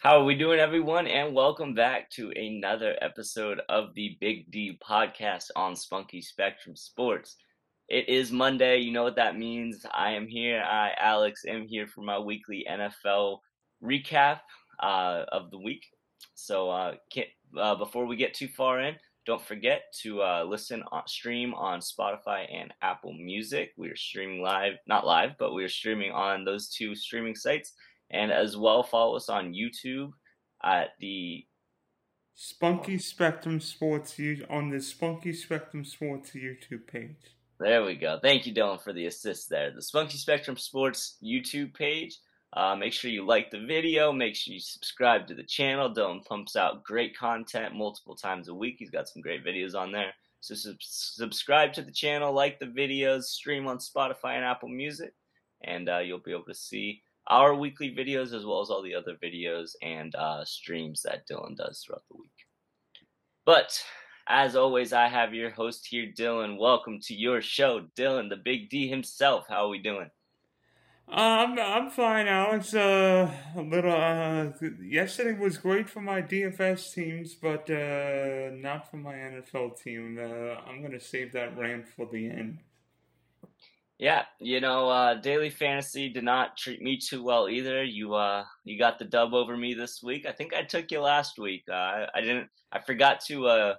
How are we doing, everyone? And welcome back to another episode of the Big D podcast on Spunky Spectrum Sports. It is Monday. You know what that means. I am here. I, Alex, am here for my weekly NFL recap uh, of the week. So, uh, uh, before we get too far in, don't forget to uh, listen on stream on Spotify and Apple Music. We are streaming live, not live, but we are streaming on those two streaming sites and as well follow us on YouTube at the Spunky Spectrum Sports on the Spunky Spectrum Sports YouTube page. There we go. Thank you, Dylan, for the assist there. The Spunky Spectrum Sports YouTube page. Uh, make sure you like the video. Make sure you subscribe to the channel. Dylan pumps out great content multiple times a week. He's got some great videos on there. So sub- subscribe to the channel, like the videos, stream on Spotify and Apple Music, and uh, you'll be able to see our weekly videos as well as all the other videos and uh, streams that Dylan does throughout the week. But as always, I have your host here, Dylan. Welcome to your show, Dylan, the Big D himself. How are we doing? I'm I'm fine, Alex. Uh, a little. Uh, yesterday was great for my DFS teams, but uh, not for my NFL team. Uh, I'm gonna save that rant for the end. Yeah, you know, uh, daily fantasy did not treat me too well either. You uh, you got the dub over me this week. I think I took you last week. Uh, I, I didn't. I forgot to uh,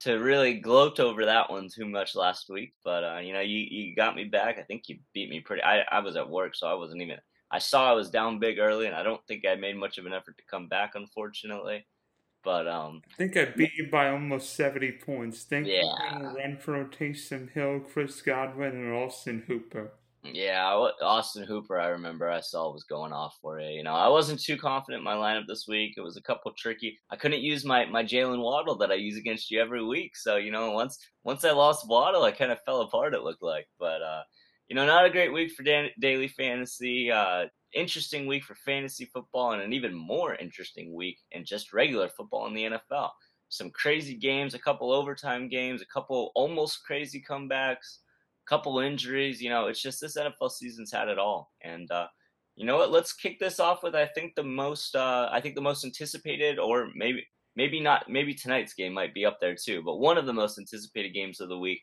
to really gloat over that one too much last week. But uh, you know, you, you got me back. I think you beat me pretty. I I was at work, so I wasn't even. I saw I was down big early, and I don't think I made much of an effort to come back, unfortunately. But um, I think I beat you by almost seventy points. Thank yeah. you, Renfrow, Taysom Hill, Chris Godwin, and Austin Hooper. Yeah, Austin Hooper, I remember I saw was going off for you. You know, I wasn't too confident in my lineup this week. It was a couple tricky. I couldn't use my my Jaylen Waddle that I use against you every week. So you know, once once I lost Waddle, I kind of fell apart. It looked like, but uh, you know, not a great week for dan- daily fantasy. Uh, interesting week for fantasy football and an even more interesting week in just regular football in the NFL. Some crazy games, a couple overtime games, a couple almost crazy comebacks, a couple injuries. You know, it's just this NFL season's had it all. And uh, you know what? Let's kick this off with I think the most uh, I think the most anticipated, or maybe maybe not maybe tonight's game might be up there too, but one of the most anticipated games of the week.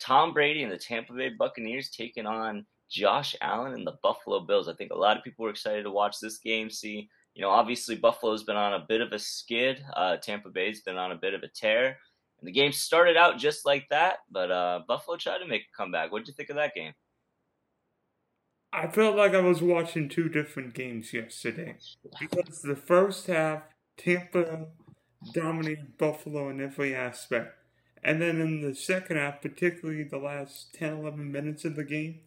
Tom Brady and the Tampa Bay Buccaneers taking on Josh Allen and the Buffalo Bills. I think a lot of people were excited to watch this game. See, you know, obviously Buffalo's been on a bit of a skid. Uh, Tampa Bay's been on a bit of a tear. And the game started out just like that, but uh, Buffalo tried to make a comeback. What did you think of that game? I felt like I was watching two different games yesterday because the first half, Tampa dominated Buffalo in every aspect. And then in the second half, particularly the last 10, 11 minutes of the game,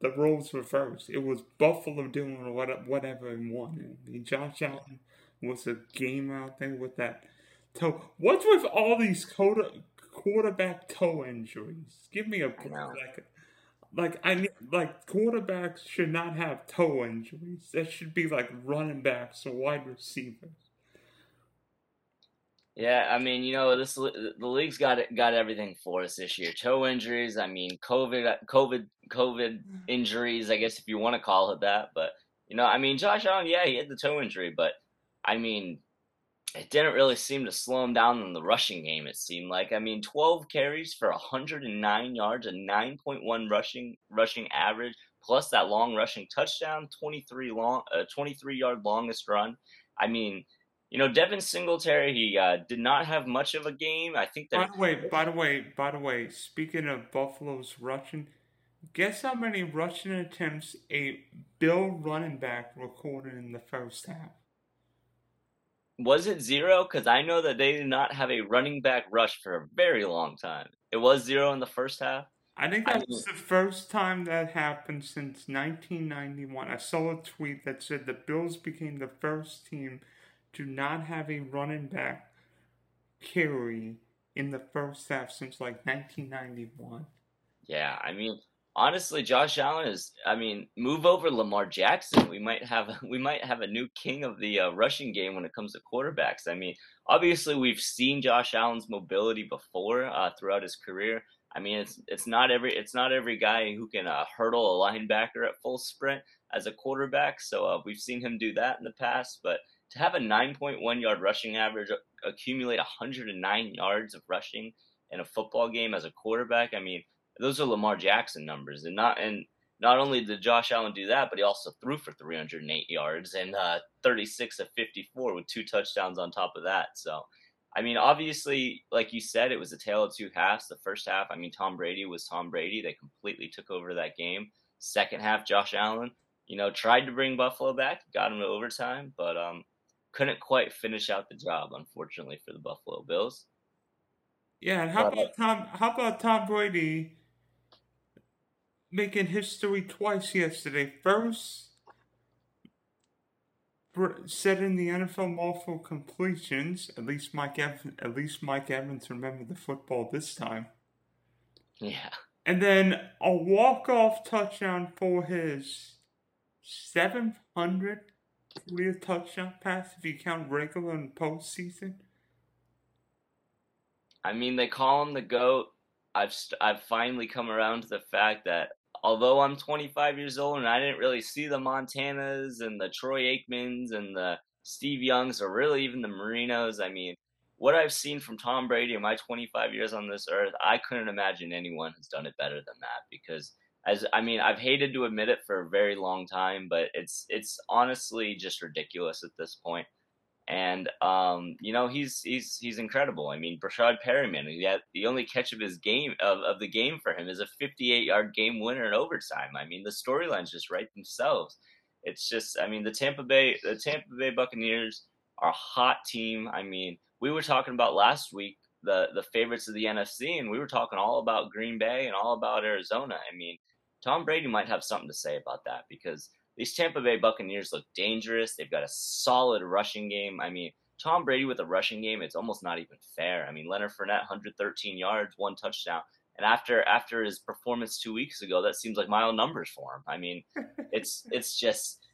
the roles reversed. It was Buffalo doing whatever he wanted. Josh Allen was a game out there with that toe. What's with all these quarterback toe injuries? Give me a like, like I mean, like quarterbacks should not have toe injuries. That should be like running backs or wide receivers. Yeah, I mean, you know, this the league's got got everything for us this year. Toe injuries, I mean, COVID, COVID, COVID mm-hmm. injuries. I guess if you want to call it that, but you know, I mean, Josh Allen, yeah, he had the toe injury, but I mean, it didn't really seem to slow him down in the rushing game. It seemed like, I mean, 12 carries for 109 yards, a 9.1 rushing rushing average, plus that long rushing touchdown, 23 long, uh, 23 yard longest run. I mean you know, Devin Singletary, he uh, did not have much of a game. I think that. By the way, by the way, by the way, speaking of Buffalo's rushing, guess how many rushing attempts a Bill running back recorded in the first half? Was it zero? Because I know that they did not have a running back rush for a very long time. It was zero in the first half. I think that was the first time that happened since 1991. I saw a tweet that said the Bills became the first team to not have a running back carry in the first half since like 1991. Yeah, I mean, honestly, Josh Allen is. I mean, move over Lamar Jackson. We might have we might have a new king of the uh, rushing game when it comes to quarterbacks. I mean, obviously, we've seen Josh Allen's mobility before uh, throughout his career. I mean, it's it's not every it's not every guy who can uh, hurdle a linebacker at full sprint as a quarterback. So uh, we've seen him do that in the past, but to have a 9.1 yard rushing average, accumulate 109 yards of rushing in a football game as a quarterback. I mean, those are Lamar Jackson numbers, and not and not only did Josh Allen do that, but he also threw for 308 yards and uh, 36 of 54 with two touchdowns on top of that. So, I mean, obviously, like you said, it was a tale of two halves. The first half, I mean, Tom Brady was Tom Brady. They completely took over that game. Second half, Josh Allen, you know, tried to bring Buffalo back, got him to overtime, but um, couldn't quite finish out the job, unfortunately, for the Buffalo Bills. Yeah, and how but, about Tom? How about Tom Brady making history twice yesterday? First, setting the NFL mark for completions. At least Mike Evans, at least Mike Evans remembered the football this time. Yeah. And then a walk-off touchdown for his 700 career touchdown pass if you count regular and postseason. I mean, they call him the goat. I've st- I've finally come around to the fact that although I'm 25 years old and I didn't really see the Montanas and the Troy Aikmans and the Steve Youngs or really even the Marinos, I mean, what I've seen from Tom Brady in my 25 years on this earth, I couldn't imagine anyone has done it better than that because as I mean, I've hated to admit it for a very long time, but it's it's honestly just ridiculous at this point. And um, you know, he's he's he's incredible. I mean, Breshad Perriman, had, the only catch of his game of, of the game for him is a 58 yard game winner in overtime. I mean, the storylines just write themselves. It's just, I mean, the Tampa Bay the Tampa Bay Buccaneers are a hot team. I mean, we were talking about last week the the favorites of the NFC, and we were talking all about Green Bay and all about Arizona. I mean, Tom Brady might have something to say about that because these Tampa Bay Buccaneers look dangerous. They've got a solid rushing game. I mean, Tom Brady with a rushing game, it's almost not even fair. I mean, Leonard Fournette, 113 yards, one touchdown. And after after his performance two weeks ago, that seems like mild numbers for him. I mean, it's it's just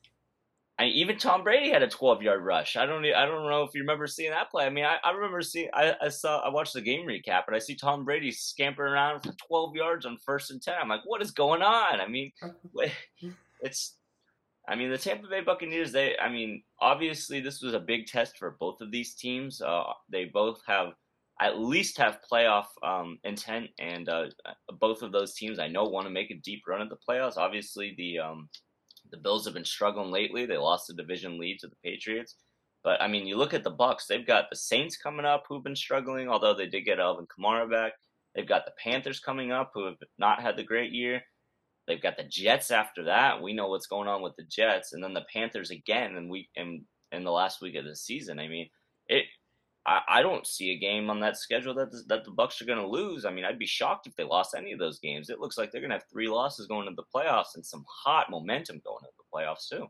I even Tom Brady had a 12 yard rush. I don't I don't know if you remember seeing that play. I mean, I, I remember seeing I, I saw I watched the game recap and I see Tom Brady scampering around for 12 yards on first and 10. I'm like, what is going on? I mean, it's I mean, the Tampa Bay Buccaneers, they I mean, obviously this was a big test for both of these teams. Uh, they both have at least have playoff um, intent, and uh, both of those teams I know want to make a deep run at the playoffs. Obviously, the um, the Bills have been struggling lately. They lost the division lead to the Patriots. But I mean, you look at the Bucs. They've got the Saints coming up, who've been struggling, although they did get Alvin Kamara back. They've got the Panthers coming up, who have not had the great year. They've got the Jets after that. We know what's going on with the Jets, and then the Panthers again, and we in in the last week of the season. I mean, I, I don't see a game on that schedule that the, that the Bucs are going to lose. I mean, I'd be shocked if they lost any of those games. It looks like they're going to have three losses going into the playoffs and some hot momentum going into the playoffs too.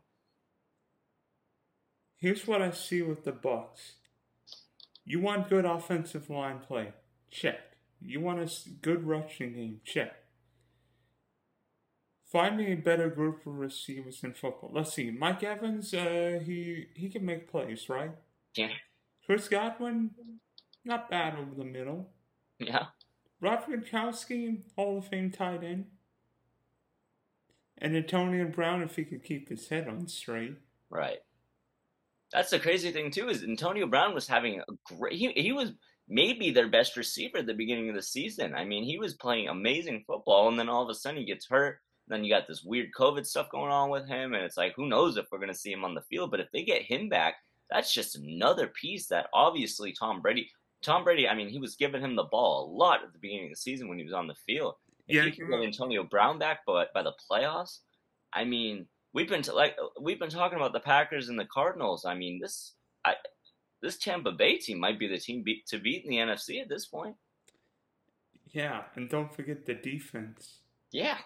Here's what I see with the Bucs. You want good offensive line play? Check. You want a good rushing game? Check. Find me a better group of receivers in football. Let's see. Mike Evans, uh, he he can make plays, right? Yeah. Chris Godwin, not bad over the middle. Yeah. Rob Gronkowski, Hall of Fame tight end. And Antonio Brown, if he could keep his head on straight. Right. That's the crazy thing too is Antonio Brown was having a great. He he was maybe their best receiver at the beginning of the season. I mean, he was playing amazing football, and then all of a sudden he gets hurt. Then you got this weird COVID stuff going on with him, and it's like, who knows if we're going to see him on the field? But if they get him back, that's just another piece that obviously Tom Brady. Tom Brady, I mean, he was giving him the ball a lot at the beginning of the season when he was on the field. If yeah, you can get Antonio Brown back, but by the playoffs, I mean, we've been to, like we've been talking about the Packers and the Cardinals. I mean, this I, this Tampa Bay team might be the team beat, to beat in the NFC at this point. Yeah, and don't forget the defense. Yeah,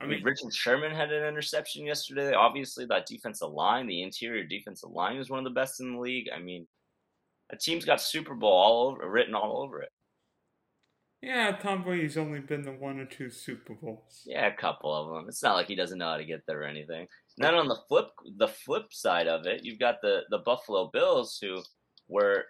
I mean, Richard Sherman had an interception yesterday. Obviously, that defensive line, the interior defensive line, is one of the best in the league. I mean, a team's got Super Bowl all over, written all over it. Yeah, Tom Brady's only been to one or two Super Bowls. Yeah, a couple of them. It's not like he doesn't know how to get there or anything. And then on the flip, the flip side of it, you've got the the Buffalo Bills, who were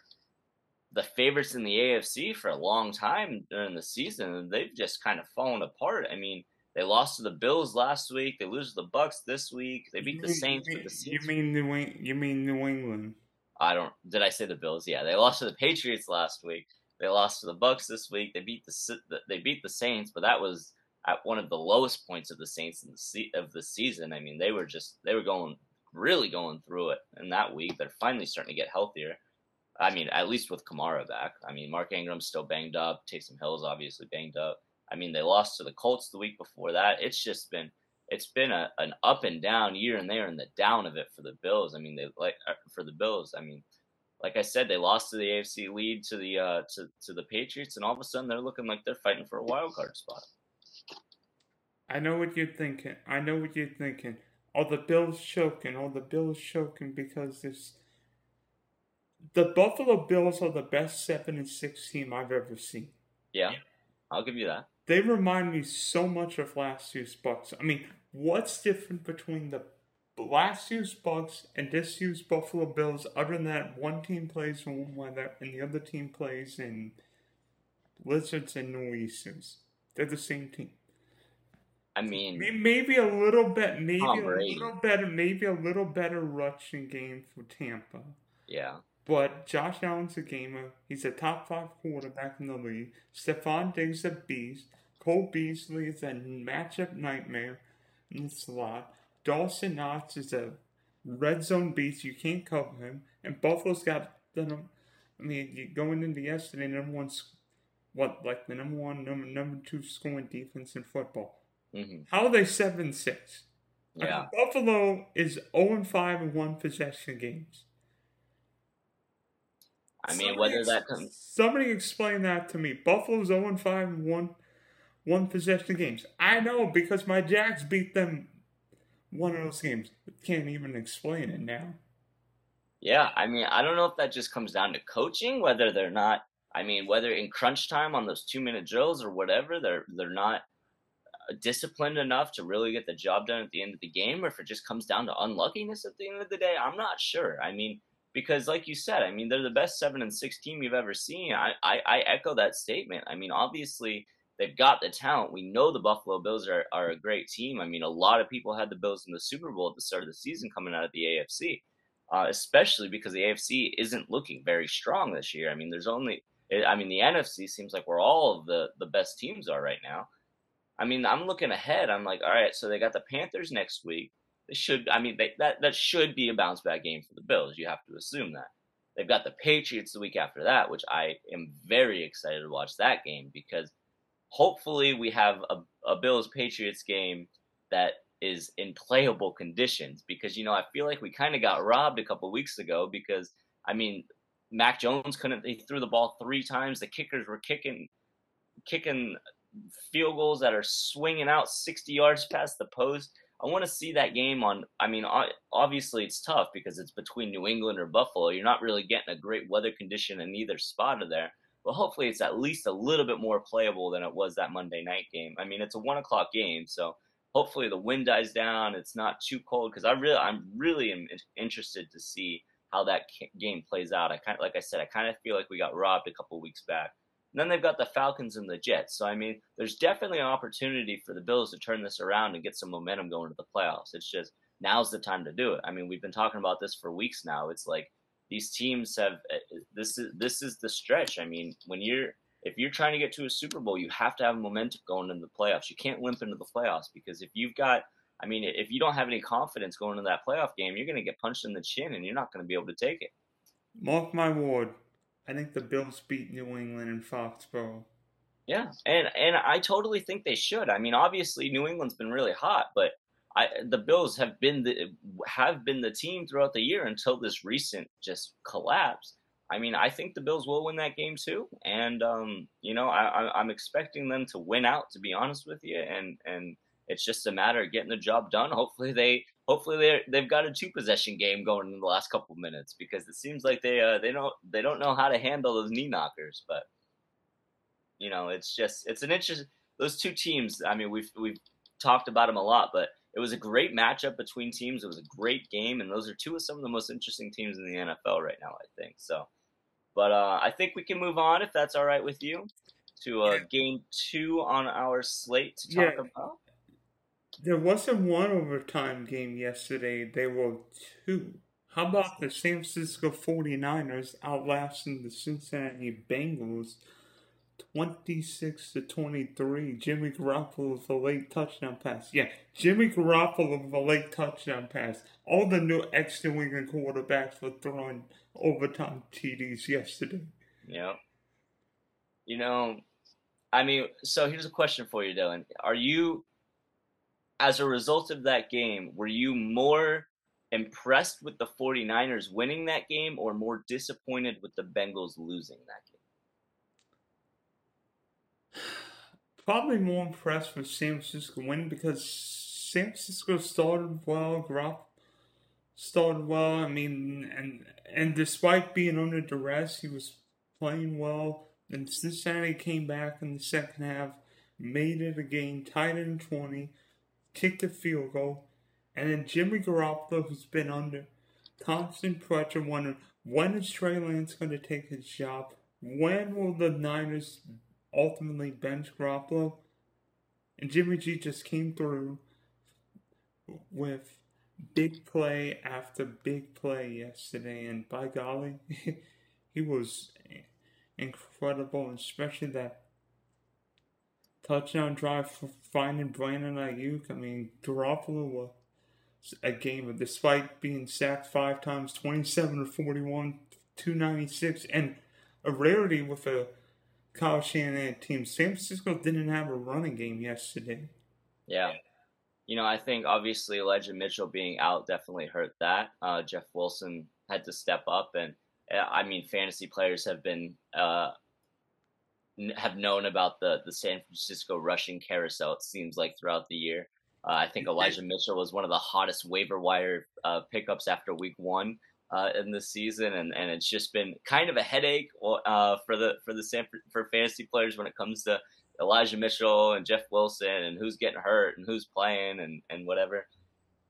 the favorites in the AFC for a long time during the season, and they've just kind of fallen apart. I mean they lost to the Bills last week. They lose to the Bucs this week. They beat the Saints. You mean, the. You mean New You mean New England? I don't. Did I say the Bills? Yeah, they lost to the Patriots last week. They lost to the Bucs this week. They beat the they beat the Saints, but that was at one of the lowest points of the Saints in the se- of the season. I mean, they were just they were going really going through it in that week. They're finally starting to get healthier. I mean, at least with Kamara back. I mean, Mark Ingram's still banged up. Taysom Hill's obviously banged up. I mean, they lost to the Colts the week before that. It's just been it's been a, an up and down year and there and the down of it for the Bills. I mean, they like uh, for the Bills. I mean, like I said, they lost to the AFC lead to the uh, to to the Patriots, and all of a sudden they're looking like they're fighting for a wild card spot. I know what you're thinking. I know what you're thinking. All the Bills choking. All the Bills choking because this. The Buffalo Bills are the best seven and six team I've ever seen. Yeah, I'll give you that. They remind me so much of last year's Bucs. I mean, what's different between the last year's Bucs and this year's Buffalo Bills, other than that one team plays in warm weather and the other team plays in blizzards and nor'easters? They're the same team. I mean, maybe a little bit, maybe a little better, maybe a little better rushing game for Tampa. Yeah. But Josh Allen's a gamer. He's a top five quarterback in the league. Stefon Diggs a beast. Cole Beasley is a matchup nightmare in the slot. Dawson Knox is a red zone beast. You can't cover him. And Buffalo's got the. I mean, going into yesterday, number one, what like the number one, number number two scoring defense in football. Mm-hmm. How are they seven six? Yeah. I mean, Buffalo is zero and five in one possession games. I mean, somebody whether that comes. Somebody explain that to me. Buffalo's zero oh and five in one possession games. I know because my Jacks beat them one of those games. Can't even explain it now. Yeah, I mean, I don't know if that just comes down to coaching, whether they're not. I mean, whether in crunch time on those two minute drills or whatever, they're they're not uh, disciplined enough to really get the job done at the end of the game, or if it just comes down to unluckiness at the end of the day, I'm not sure. I mean, because like you said, I mean, they're the best seven and six team you've ever seen. I I, I echo that statement. I mean, obviously They've got the talent. We know the Buffalo Bills are, are a great team. I mean, a lot of people had the Bills in the Super Bowl at the start of the season coming out of the AFC, uh, especially because the AFC isn't looking very strong this year. I mean, there's only, I mean, the NFC seems like where all of the, the best teams are right now. I mean, I'm looking ahead. I'm like, all right, so they got the Panthers next week. They should, I mean, they, that that should be a bounce back game for the Bills. You have to assume that. They've got the Patriots the week after that, which I am very excited to watch that game because hopefully we have a, a Bills Patriots game that is in playable conditions because you know I feel like we kind of got robbed a couple weeks ago because I mean Mac Jones couldn't he threw the ball three times. The kickers were kicking kicking field goals that are swinging out 60 yards past the post. I want to see that game on I mean obviously it's tough because it's between New England or Buffalo. You're not really getting a great weather condition in either spot of there but hopefully it's at least a little bit more playable than it was that Monday night game. I mean, it's a one o'clock game, so hopefully the wind dies down. It's not too cold because I really, I'm really am interested to see how that game plays out. I kind of, like I said, I kind of feel like we got robbed a couple weeks back. And then they've got the Falcons and the Jets. So I mean, there's definitely an opportunity for the Bills to turn this around and get some momentum going to the playoffs. It's just now's the time to do it. I mean, we've been talking about this for weeks now. It's like these teams have uh, this is this is the stretch. I mean, when you're if you're trying to get to a Super Bowl, you have to have momentum going into the playoffs. You can't limp into the playoffs because if you've got I mean, if you don't have any confidence going into that playoff game, you're going to get punched in the chin and you're not going to be able to take it. Mark my word. I think the Bills beat New England in Foxborough. Yeah, and and I totally think they should. I mean, obviously New England's been really hot, but I, the Bills have been the have been the team throughout the year until this recent just collapse. I mean, I think the Bills will win that game too, and um, you know, I, I'm expecting them to win out. To be honest with you, and and it's just a matter of getting the job done. Hopefully they hopefully they they've got a two possession game going in the last couple minutes because it seems like they uh, they don't they don't know how to handle those knee knockers. But you know, it's just it's an interest. Those two teams. I mean, we've we've talked about them a lot, but it was a great matchup between teams. It was a great game, and those are two of some of the most interesting teams in the NFL right now, I think. So, but uh, I think we can move on if that's all right with you to uh, game two on our slate to talk yeah. about. There wasn't one overtime game yesterday. There were two. How about the San Francisco 49ers outlasting the Cincinnati Bengals 26 to 23? Jimmy Garoppolo with a late touchdown pass. Yeah, Jimmy Garoppolo with a late touchdown pass. All the new extra wing quarterbacks were throwing overtime TDs yesterday. Yeah. You know, I mean, so here's a question for you, Dylan. Are you, as a result of that game, were you more impressed with the 49ers winning that game or more disappointed with the Bengals losing that game? Probably more impressed with San Francisco winning because San Francisco started well, Gropp started well. I mean, and and despite being under duress, he was playing well. And Cincinnati came back in the second half, made it a game, tied in 20, kicked a field goal, and then Jimmy Garoppolo, who's been under constant pressure, wondering when is Trey Lance going to take his job? When will the Niners ultimately bench Garoppolo? And Jimmy G just came through with big play after big play yesterday, and by golly, he was incredible, especially that touchdown drive for finding Brandon Aiyuk. I mean, Garoppolo was a game, despite being sacked five times, 27 to 41, 296, and a rarity with a Kyle Shanahan team. San Francisco didn't have a running game yesterday. Yeah. You know, I think obviously Elijah Mitchell being out definitely hurt that. Uh, Jeff Wilson had to step up, and uh, I mean, fantasy players have been uh, have known about the the San Francisco rushing carousel. It seems like throughout the year. Uh, I think Elijah Mitchell was one of the hottest waiver wire uh, pickups after week one uh, in the season, and, and it's just been kind of a headache uh, for the for the San, for fantasy players when it comes to Elijah Mitchell and Jeff Wilson and who's getting hurt and who's playing and, and whatever.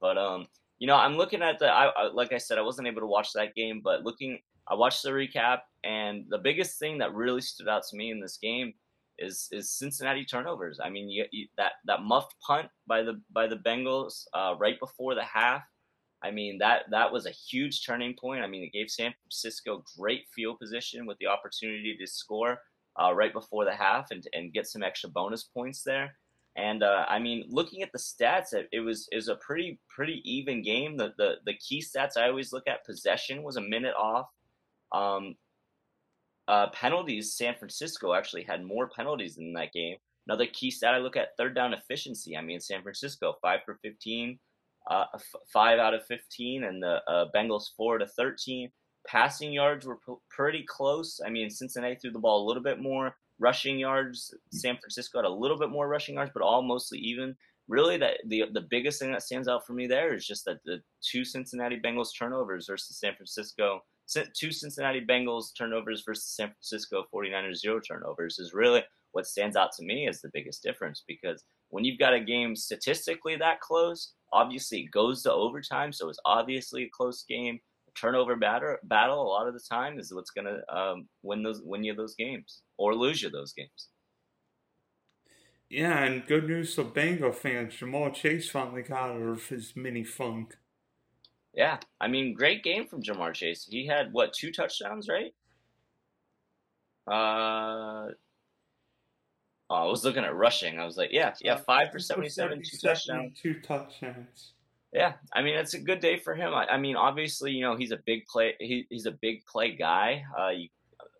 But um, you know, I'm looking at the I, I like I said, I wasn't able to watch that game, but looking, I watched the recap, and the biggest thing that really stood out to me in this game is is Cincinnati turnovers. I mean, you, you, that that muffed punt by the by the Bengals uh, right before the half. I mean that that was a huge turning point. I mean, it gave San Francisco great field position with the opportunity to score uh, right before the half and and get some extra bonus points there. And uh, I mean, looking at the stats, it, it was is a pretty pretty even game. The, the the key stats I always look at: possession was a minute off. Um, uh, penalties, San Francisco actually had more penalties in that game. Another key stat I look at third down efficiency. I mean, San Francisco five for fifteen, uh, f- five out of fifteen, and the uh, Bengals four to thirteen. Passing yards were p- pretty close. I mean, Cincinnati threw the ball a little bit more. Rushing yards, San Francisco had a little bit more rushing yards, but all mostly even. Really, that the the biggest thing that stands out for me there is just that the two Cincinnati Bengals turnovers versus San Francisco two Cincinnati Bengals turnovers versus San Francisco 49ers zero turnovers is really what stands out to me as the biggest difference because when you've got a game statistically that close, obviously it goes to overtime, so it's obviously a close game. Turnover batter, battle a lot of the time is what's going to um, win those win you those games or lose you those games. Yeah, and good news for Bengal fans. Ja'Marr Chase finally got out of his mini funk. Yeah, I mean, great game from Ja'Marr Chase. He had what two touchdowns, right? Uh, oh, I was looking at rushing. I was like, yeah, yeah, five for seventy-seven, two touchdowns, two touchdowns. Yeah, I mean, it's a good day for him. I, I mean, obviously, you know, he's a big play. He, he's a big play guy. Uh, you,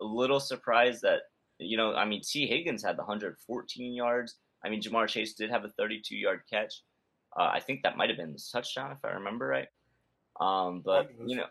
a little surprised that you know, I mean, Tee Higgins had the 114 yards. I mean, Ja'Marr Chase did have a 32 yard catch. Uh, I think that might have been the touchdown if I remember right. Um, but you know,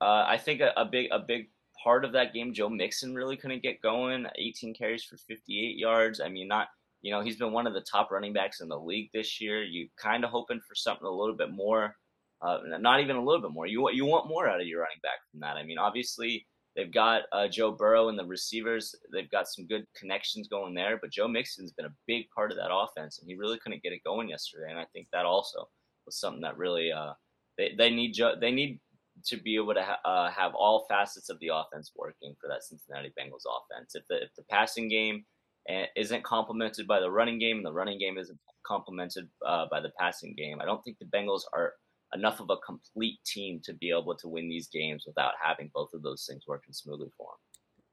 uh, I think a, a, big a big part of that game, Joe Mixon really couldn't get going. 18 carries for 58 yards. I mean, not you know he's been one of the top running backs in the league this year. You kind of hoping for something a little bit more. Uh, not even a little bit more. You you want more out of your running back from that. I mean, obviously they've got uh, Joe Burrow and the receivers. They've got some good connections going there. But Joe Mixon's been a big part of that offense, and he really couldn't get it going yesterday. And I think that also was something that really uh, they they need Joe they need to be able to ha- uh, have all facets of the offense working for that Cincinnati Bengals offense. If the if the passing game isn't complemented by the running game, and the running game isn't complemented uh, by the passing game, I don't think the Bengals are enough of a complete team to be able to win these games without having both of those things working smoothly for them.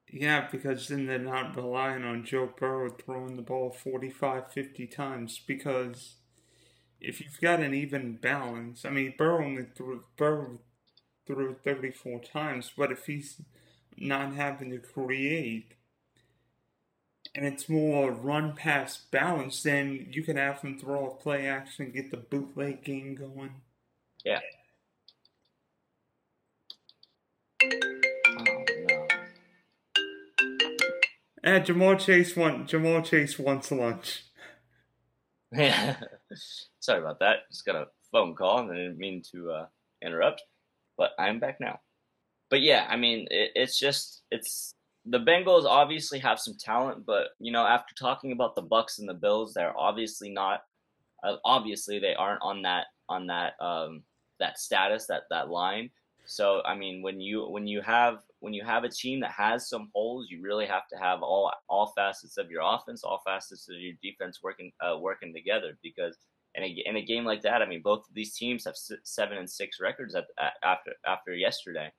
Yeah, because then they're not relying on Joe Burrow throwing the ball 45, 50 times. Because if you've got an even balance, I mean, Burrow only threw, Burrow threw 34 times, but if he's not having to create, and it's more run pass balance, then you can have them throw a play action, get the bootleg game going. Yeah. Oh, no. And Ja'Marr Chase want Jamal Chase wants lunch. Yeah. Sorry about that. Just got a phone call and I didn't mean to uh, interrupt, but I'm back now. But yeah, I mean, it, it's just it's the Bengals obviously have some talent, but you know, after talking about the Bucs and the Bills, they're obviously not. Uh, obviously, they aren't on that on that um, that status that that line. So I mean, when you when you have when you have a team that has some holes, you really have to have all all facets of your offense, all facets of your defense working uh, working together. Because in a, in a game like that, I mean, both of these teams have seven and six records at, at, after after yesterday.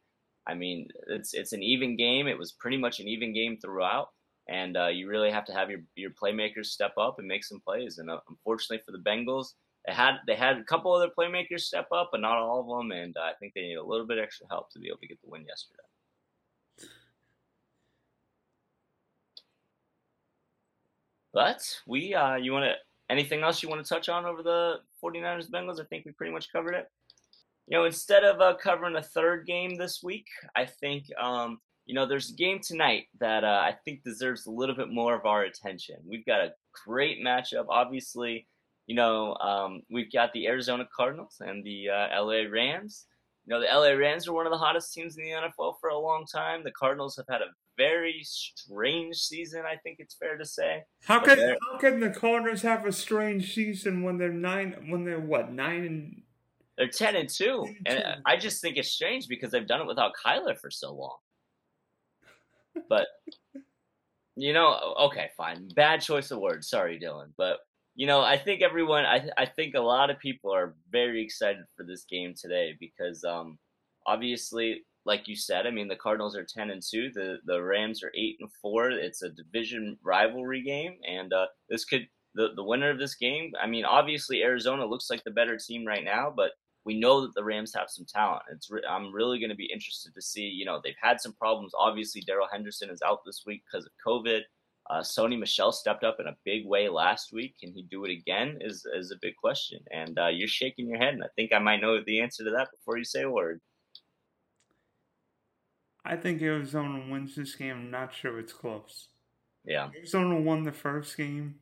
I mean, it's it's an even game. It was pretty much an even game throughout, and uh, you really have to have your your playmakers step up and make some plays. And uh, unfortunately for the Bengals, they had they had a couple other playmakers step up, but not all of them. And uh, I think they need a little bit extra help to be able to get the win yesterday. But we, uh, you want to anything else you want to touch on over the 49ers Bengals? I think we pretty much covered it. You know, instead of uh, covering a third game this week, I think um, you know there's a game tonight that uh, I think deserves a little bit more of our attention. We've got a great matchup, obviously you know, um, we've got the Arizona Cardinals and the uh, LA Rams. You know, the LA Rams are one of the hottest teams in the NFL for a long time. The Cardinals have had a very strange season, I think it's fair to say. How can how can the Cardinals have a strange season when they're nine when they're what, nine and they're ten and two. And I just think it's strange because they've done it without Kyler for so long. But you know, okay, fine. Bad choice of words. Sorry, Dylan. But you know, I think everyone, I, I think a lot of people are very excited for this game today because, um, obviously, like you said, I mean, the Cardinals are ten and two, the the Rams are eight and four. It's a division rivalry game, and uh, this could the the winner of this game. I mean, obviously, Arizona looks like the better team right now, but we know that the Rams have some talent. It's re- I'm really going to be interested to see. You know, they've had some problems. Obviously, Darrell Henderson is out this week because of COVID. Uh, Sony Michel stepped up in a big way last week. Can he do it again? Is is a big question. And uh, you're shaking your head, and I think I might know the answer to that before you say a word. I think Arizona wins this game. I'm not sure it's close. Yeah. Arizona won the first game.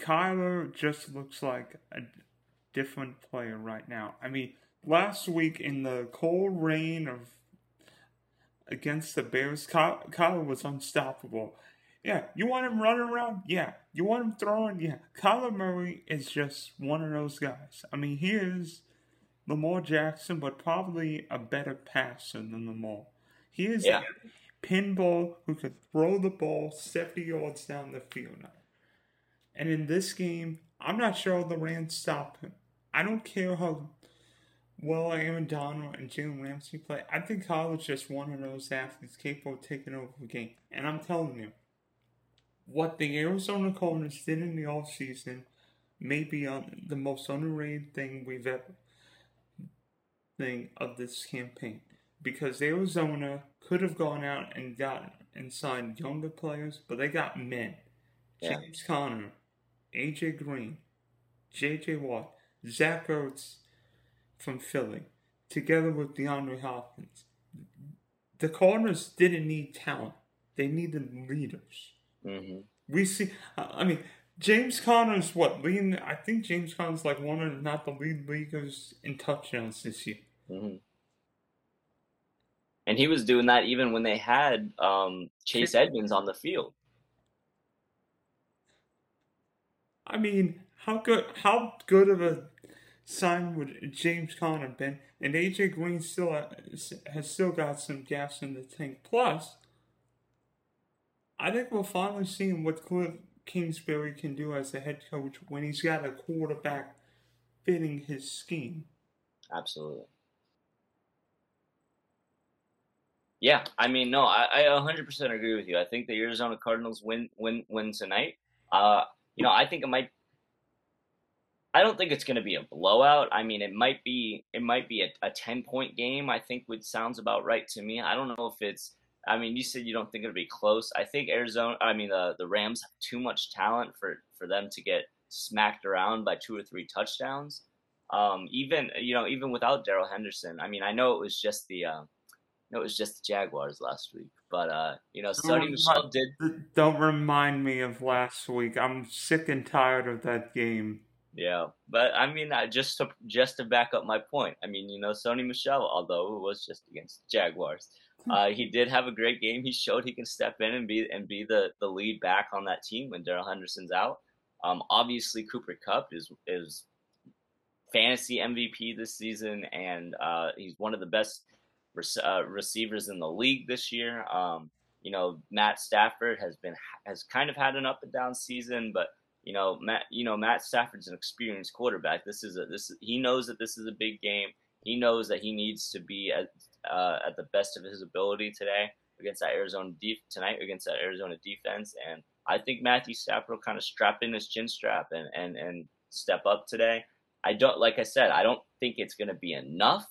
Kyler just looks like a different player right now. I mean, last week in the cold rain of against the Bears, Kyler was unstoppable. Yeah. You want him running around? Yeah. You want him throwing? Yeah. Kyler Murray is just one of those guys. I mean, he is Lamar Jackson, but probably a better passer than Lamar. He is yeah. a pinball who could throw the ball 70 yards down the field. And in this game, I'm not sure the Rams stop him. I don't care how well Aaron Donald and Jalen Ramsey play. I think Kyler's just one of those athletes capable of taking over the game. And I'm telling you, what the Arizona Cardinals did in the offseason may be on the most underrated thing we've ever thing of this campaign. Because Arizona could have gone out and got and signed younger players, but they got men. Yeah. James Conner, AJ Green, JJ Watt, Zach Ertz from Philly, together with DeAndre Hopkins. The Cardinals didn't need talent. They needed leaders. Mm-hmm. We see. I mean, James Conner's what leading? I think James Conner's like one of not the lead leaguers in touchdowns this year. Mm-hmm. And he was doing that even when they had um, Chase Edmonds on the field. I mean, how good? How good of a sign would James Conner have been? And AJ Green still has still got some gas in the tank. Plus, I think we're finally seeing what Cliff Kingsbury can do as a head coach when he's got a quarterback fitting his scheme. Absolutely. Yeah, I mean, no, I, I 100% agree with you. I think the Arizona Cardinals win win win tonight. Uh, you know, I think it might. I don't think it's going to be a blowout. I mean, it might be it might be a, a 10 point game. I think which sounds about right to me. I don't know if it's. I mean, you said you don't think it'll be close. I think Arizona. I mean, the the Rams have too much talent for for them to get smacked around by two or three touchdowns. Um, even you know, even without Darrell Henderson. I mean, I know it was just the. Uh, it was just the Jaguars last week. But uh, you know, Sony Michel did. Don't remind me of last week. I'm sick and tired of that game. Yeah, but I mean, I just to just to back up my point, I mean, you know, Sony Michel, although it was just against the Jaguars, hmm. uh, he did have a great game. He showed he can step in and be and be the the lead back on that team when Darrell Henderson's out. Um, obviously, Cooper Kupp is is fantasy MVP this season, and uh, he's one of the best uh, receivers in the league this year. Um, you know, Matt Stafford has been has kind of had an up and down season, but you know, Matt, you know, Matt Stafford's an experienced quarterback. This is a this he knows that this is a big game. He knows that he needs to be at uh, at the best of his ability today against that Arizona def- tonight against that Arizona defense. And I think Matthew Stafford will kind of strap in his chin strap and and and step up today. I don't like I said, I don't think it's going to be enough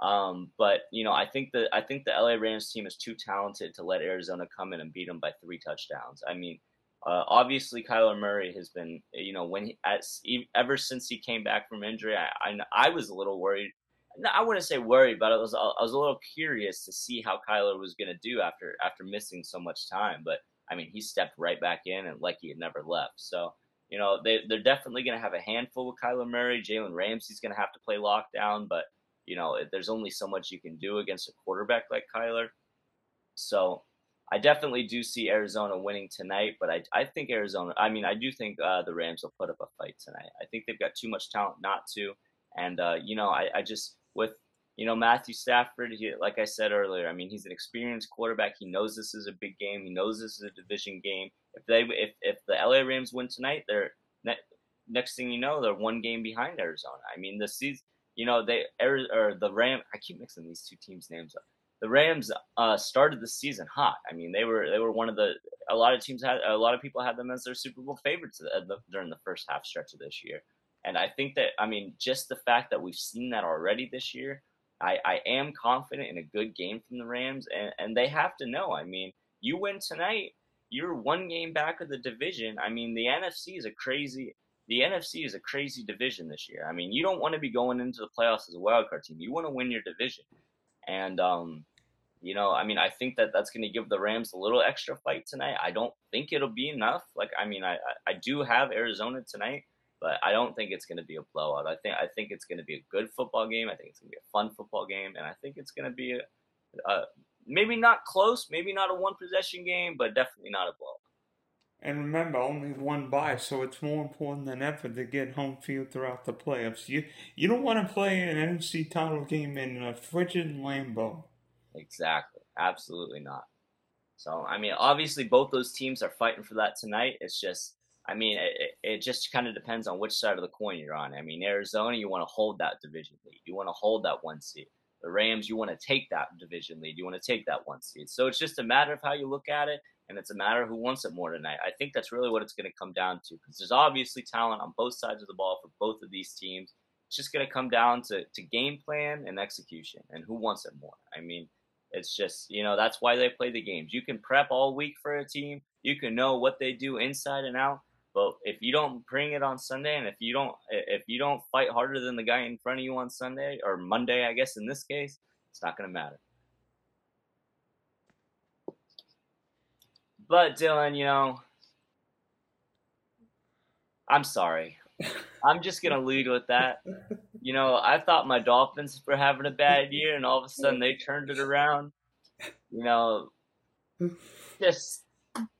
um, but you know, I think the I think the LA Rams team is too talented to let Arizona come in and beat them by three touchdowns. I mean, uh, obviously Kyler Murray has been, you know, when he, as, ever since he came back from injury, I, I, I was a little worried. I wouldn't say worried, but I was I was a little curious to see how Kyler was going to do after after missing so much time. But I mean, he stepped right back in and like he had never left. So you know, they they're definitely going to have a handful with Kyler Murray. Jalen Ramsey's going to have to play lockdown, but you know, there's only so much you can do against a quarterback like Kyler. So I definitely do see Arizona winning tonight, but I, I think Arizona, I mean, I do think uh, the Rams will put up a fight tonight. I think they've got too much talent not to. And, uh, you know, I, I just, with, you know, Matthew Stafford, he, like I said earlier, I mean, he's an experienced quarterback. He knows this is a big game. He knows this is a division game. If they, if, if the LA Rams win tonight, they're, next thing you know, they're one game behind Arizona. I mean, the season, you know, they or the Ram. I keep mixing these two teams' names up. The Rams uh, started the season hot. I mean, they were they were one of the. A lot of teams had a lot of people had them as their Super Bowl favorites during the first half stretch of this year. And I think that I mean, just the fact that we've seen that already this year, I, I am confident in a good game from the Rams, and and they have to know. I mean, you win tonight, you're one game back of the division. I mean, the NFC is a crazy the NFC is a crazy division this year. I mean, you don't want to be going into the playoffs as a wild card team. You want to win your division, and um, you know, I mean, I think that that's going to give the Rams a little extra fight tonight. I don't think it'll be enough. Like, I mean, I I do have Arizona tonight, but I don't think it's going to be a blowout. I think I think it's going to be a good football game. I think it's going to be a fun football game, and I think it's going to be a, a maybe not close, maybe not a one possession game, but definitely not a blowout. And remember, only one bye, so it's more important than ever to get home field throughout the playoffs. You you don't want to play an NFC title game in a frigid Lambeau. Exactly. Absolutely not. So, I mean, obviously, both those teams are fighting for that tonight. It's just, I mean, it, it just kind of depends on which side of the coin you're on. I mean, Arizona, you want to hold that division lead. You want to hold that one seed. The Rams, you want to take that division lead. You want to take that one seed. So it's just a matter of how you look at it and it's a matter of who wants it more tonight. I think that's really what it's going to come down to because there's obviously talent on both sides of the ball for both of these teams. It's just going to come down to, to game plan and execution and who wants it more. I mean, it's just, you know, that's why they play the games. You can prep all week for a team, you can know what they do inside and out. But if you don't bring it on Sunday, and if you don't, if you don't fight harder than the guy in front of you on Sunday or Monday, I guess in this case, it's not going to matter. But Dylan, you know, I'm sorry. I'm just gonna lead with that. You know, I thought my Dolphins were having a bad year, and all of a sudden they turned it around. You know, just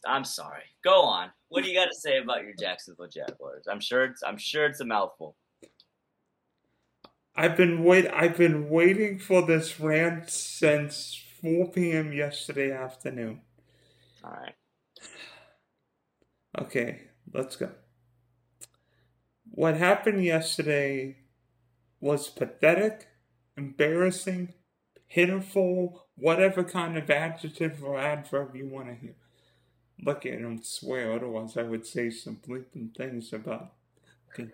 I'm sorry. Go on. What do you got to say about your Jacksonville Jaguars? I'm sure it's I'm sure it's a mouthful. I've been wait I've been waiting for this rant since 4 p.m. yesterday afternoon. All right. Okay, let's go. What happened yesterday was pathetic, embarrassing, pitiful, whatever kind of adjective or adverb you want to hear. Look, I don't swear, otherwise I would say some bleeping things about. Okay.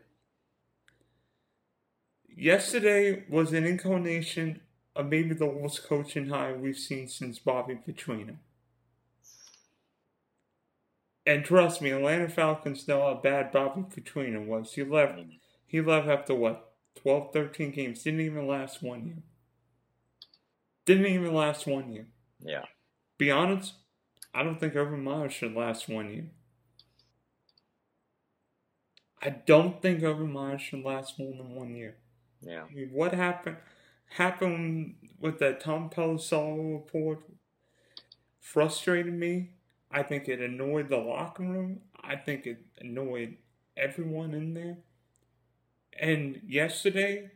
Yesterday was an incarnation of maybe the worst coaching hire we've seen since Bobby Petrino. And trust me, Atlanta Falcons know how bad Bobby Petrino was. He left. He left after what? 12, 13 games. Didn't even last one year. Didn't even last one year. Yeah. Be honest, I don't think Urban Meyer should last one year. I don't think Urban Meyer should last more than one year. Yeah. I mean, what happened happened with that Tom Pelissero report frustrated me. I think it annoyed the locker room. I think it annoyed everyone in there. And yesterday,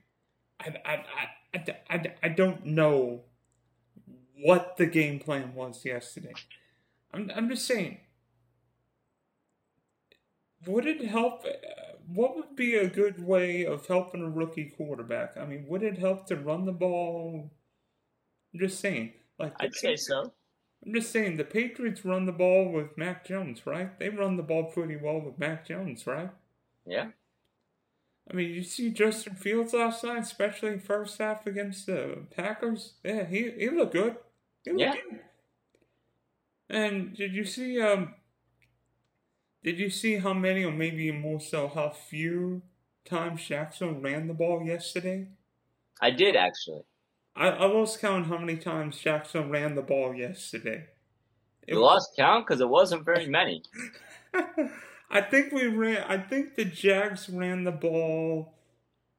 I, I, I, I, I, I don't know what the game plan was yesterday. I'm, I'm just saying, would it help? Uh, what would be a good way of helping a rookie quarterback? I mean, would it help to run the ball? I'm just saying. Like I'd say so. I'm just saying the Patriots run the ball with Mac Jones, right? They run the ball pretty well with Mac Jones, right? Yeah. I mean, you see Justin Fields last night, especially first half against the Packers. Yeah, he he looked good. He looked Yeah. good. And did you see um? Did you see how many, or maybe more so, how few times Jackson ran the ball yesterday? I did actually. I, I lost count how many times Jackson ran the ball yesterday. It You lost count because it wasn't very many. I think we ran. I think the Jags ran the ball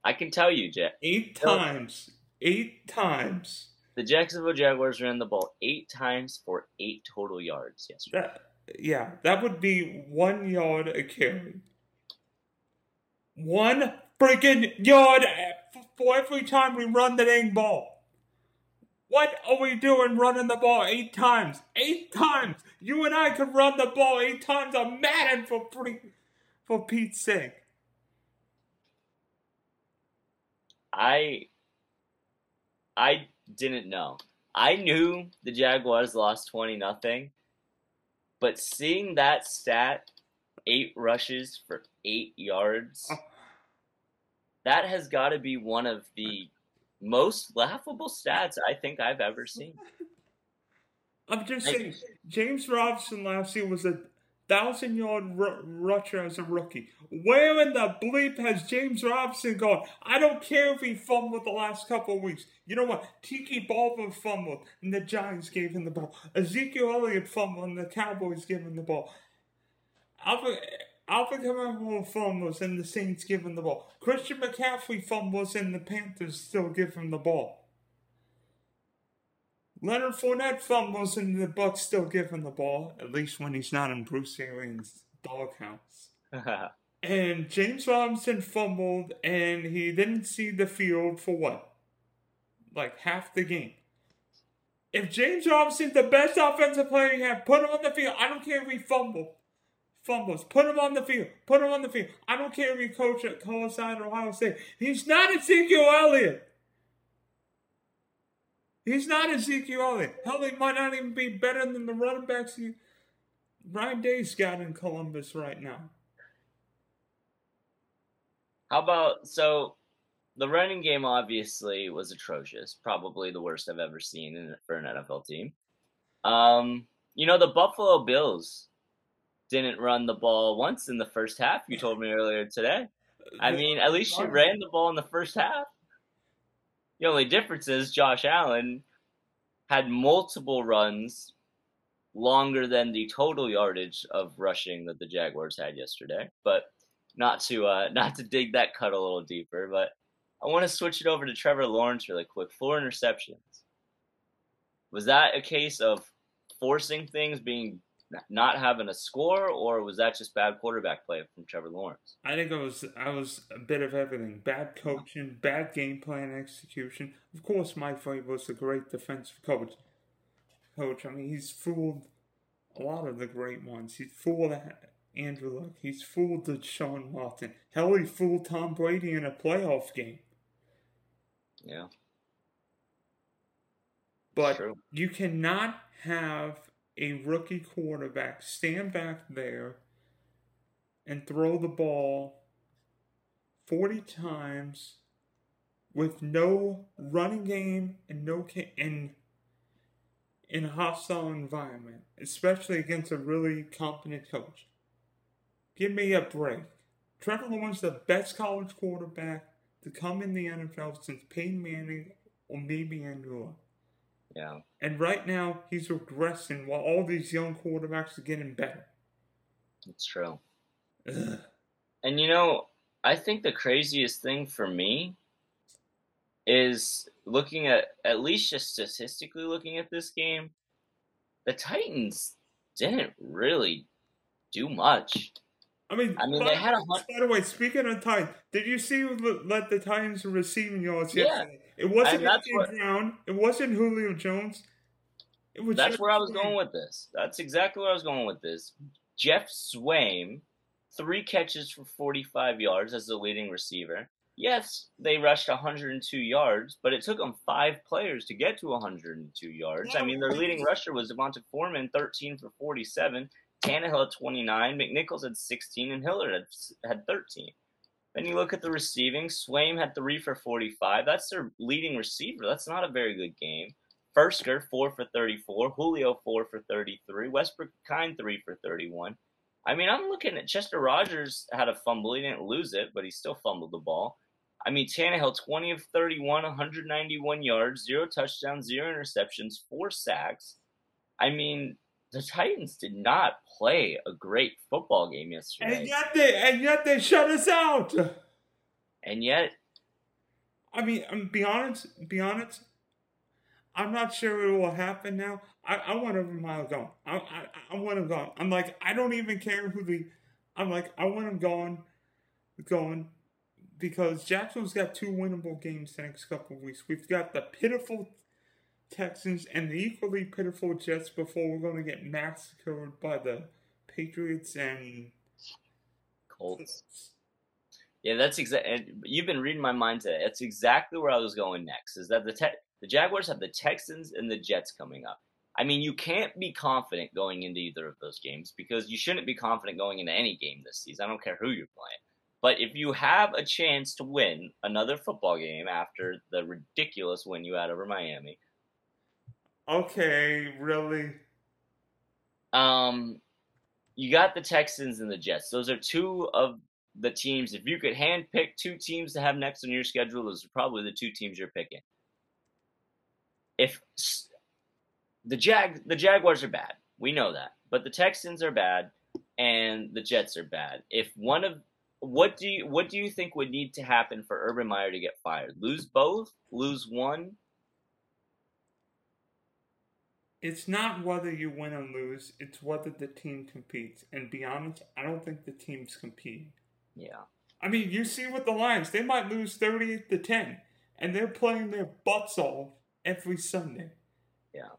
I can tell you, Jack. eight times. Eight times. The Jacksonville Jaguars ran the ball eight times for eight total yards yesterday. That yeah, that would be one yard a carry. One freaking yard for every time we run the dang ball. What are we doing running the ball eight times? Eight times! You and I could run the ball eight times on Madden for pretty, for Pete's sake. I I didn't know. I knew the Jaguars lost 20 nothing, but seeing that stat, eight rushes for 8 yards, that has got to be one of the most laughable stats I think I've ever seen. I'm just saying, James Robinson last year was a thousand yard r- rusher as a rookie. Where in the bleep has James Robinson gone? I don't care if he fumbled the last couple of weeks. You know what? Tiki Barber fumbled, and the Giants gave him the ball. Ezekiel Elliott fumbled, and the Cowboys gave him the ball. Alvin, Alvin Kamara fumbles, and the Saints give him the ball. Christian McCaffrey fumbles, and the Panthers still give him the ball. Leonard Fournette fumbles and the Bucs still give him the ball, at least when he's not in Bruce Arians' doghouse. And James Robinson fumbled and he didn't see the field for what? Like half the game. If James Robinson's the best offensive player you have, put him on the field. I don't care if he fumbled. Fumbles. Put him on the field. Put him on the field. I don't care if he coach at Colorado or Ohio State. He's not Ezekiel Elliott. He's not Ezekiel Elliott. Hell, he might not even be better than the running backs he, Ryan Day's got in Columbus right now. How about so the running game obviously was atrocious, probably the worst I've ever seen in, for an NFL team. Um, you know the Buffalo Bills didn't run the ball once in the first half. You told me earlier today. I mean, at least you ran the ball in the first half. The only difference is Josh Allen had multiple runs longer than the total yardage of rushing that the Jaguars had yesterday. But not to uh, not to dig that cut a little deeper, but I want to switch it over to Trevor Lawrence really quick. Four interceptions. Was that a case of forcing things, being not having a score, or was that just bad quarterback play from Trevor Lawrence? I think it was I was a bit of everything. Bad coaching, bad game plan execution. Of course, Mike Vrabel a great defensive coach. Coach, I mean, he's fooled a lot of the great ones. He's fooled Andrew Luck. He's fooled Deshaun Watson. Hell, he fooled Tom Brady in a playoff game. Yeah. But you cannot have a rookie quarterback stand back there and throw the ball 40 times with no running game and no in in a hostile environment, especially against a really competent coach. Give me a break. Trevor Lawrence, the best college quarterback to come in the NFL since Peyton Manning or maybe Andrew Yeah. And right now, he's regressing while all these young quarterbacks are getting better. It's true. Ugh. And you know, I think the craziest thing for me is looking at at least just statistically looking at this game, the Titans didn't really do much. I mean, I mean, they had a. By the way, speaking of Titans, did you see let the Titans receiving yards yeah. yesterday? It wasn't what, Brown. It wasn't Julio Jones. It was. That's where I was going with this. That's exactly where I was going with this. Geoff Swaim, three catches for 45 yards as the leading receiver. Yes, they rushed 102 yards, but it took them five players to get to 102 yards. I mean, their leading rusher was D'Onta Foreman, 13 for 47. Tannehill had 29, McNichols had 16, and Hilliard had, had 13. Then you look at the receiving. Swaim had three for 45. That's their leading receiver. That's not a very good game. Firkser, four for 34. Julio, four for 33. Westbrook Kind, three for 31. I mean, I'm looking at Chester Rogers had a fumble. He didn't lose it, but he still fumbled the ball. I mean, Tannehill, 20 of 31, 191 yards, zero touchdowns, zero interceptions, four sacks. I mean, the Titans did not play a great football game yesterday. And yet they and yet they shut us out. And yet I mean, I'm um, be honest, be honest. I'm not sure it will happen now. I, I want Meyer gone. I, I I want him gone. I'm like I don't even care who the. I'm like I want him gone, gone because Jacksonville's got two winnable games the next couple of weeks. We've got the pitiful Texans and the equally pitiful Jets before we're going to get massacred by the Patriots and Colts. Yeah, that's exactly. You've been reading my mind today. That's exactly where I was going next. Is that the te- the Jaguars have the Texans and the Jets coming up. I mean, you can't be confident going into either of those games because you shouldn't be confident going into any game this season. I don't care who you're playing. But if you have a chance to win another football game after the ridiculous win you had over Miami, okay, really, um, you got the Texans and the Jets. Those are two of the teams. If you could handpick two teams to have next on your schedule, those are probably the two teams you're picking. If the Jag the Jaguars are bad, we know that, but the Texans are bad and the Jets are bad. If one of what do you what do you think would need to happen for Urban Meyer to get fired? Lose both? Lose one? It's not whether you win or lose, it's whether the team competes. And be honest, I don't think the team's competing. Yeah. I mean, you see with the Lions, they might lose 38 to 10, and they're playing their butts off every Sunday. Yeah.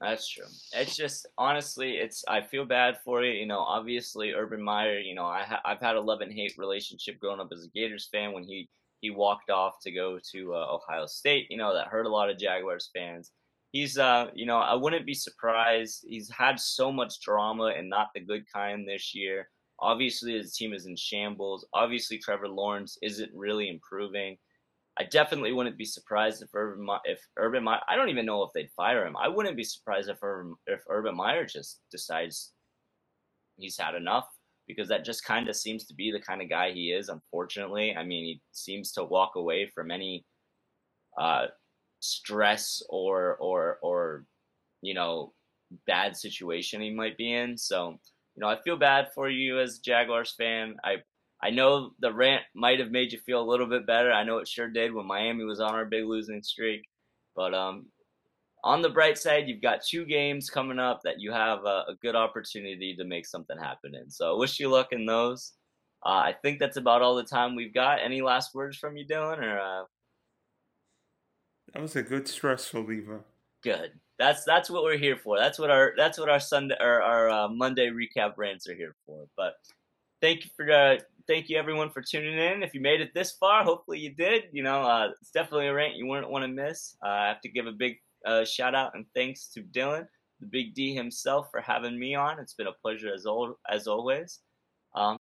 That's true. It's just honestly, it's I feel bad for you. You know, obviously Urban Meyer. You know, I ha- I've had a love and hate relationship growing up as a Gators fan. When he he walked off to go to uh, Ohio State, you know, that hurt a lot of Jaguars fans. He's, uh, you know, I wouldn't be surprised. He's had so much drama and not the good kind this year. Obviously, his team is in shambles. Obviously, Trevor Lawrence isn't really improving. I definitely wouldn't be surprised if Urban if Urban Meyer. I don't even know if they'd fire him. I wouldn't be surprised if Urban, if Urban Meyer just decides he's had enough because that just kind of seems to be the kind of guy he is. Unfortunately, I mean, he seems to walk away from any uh, stress or or or you know bad situation he might be in. So you know, I feel bad for you as Jaguars fan. I I know the rant might have made you feel a little bit better. I know it sure did when Miami was on our big losing streak. But um, on the bright side, you've got two games coming up that you have a, a good opportunity to make something happen in. So I wish you luck in those. Uh, I think that's about all the time we've got. Any last words from you, Dylan? Or uh... that was a good stress reliever. Good. That's that's what we're here for. That's what our that's what our Sunday or our uh, Monday recap rants are here for. But thank you for uh, thank you everyone for tuning in. If you made it this far, hopefully you did. You know, uh, it's definitely a rant you wouldn't want to miss. Uh, I have to give a big uh, shout out and thanks to Dylan, the Big D himself, for having me on. It's been a pleasure as old as always. Um,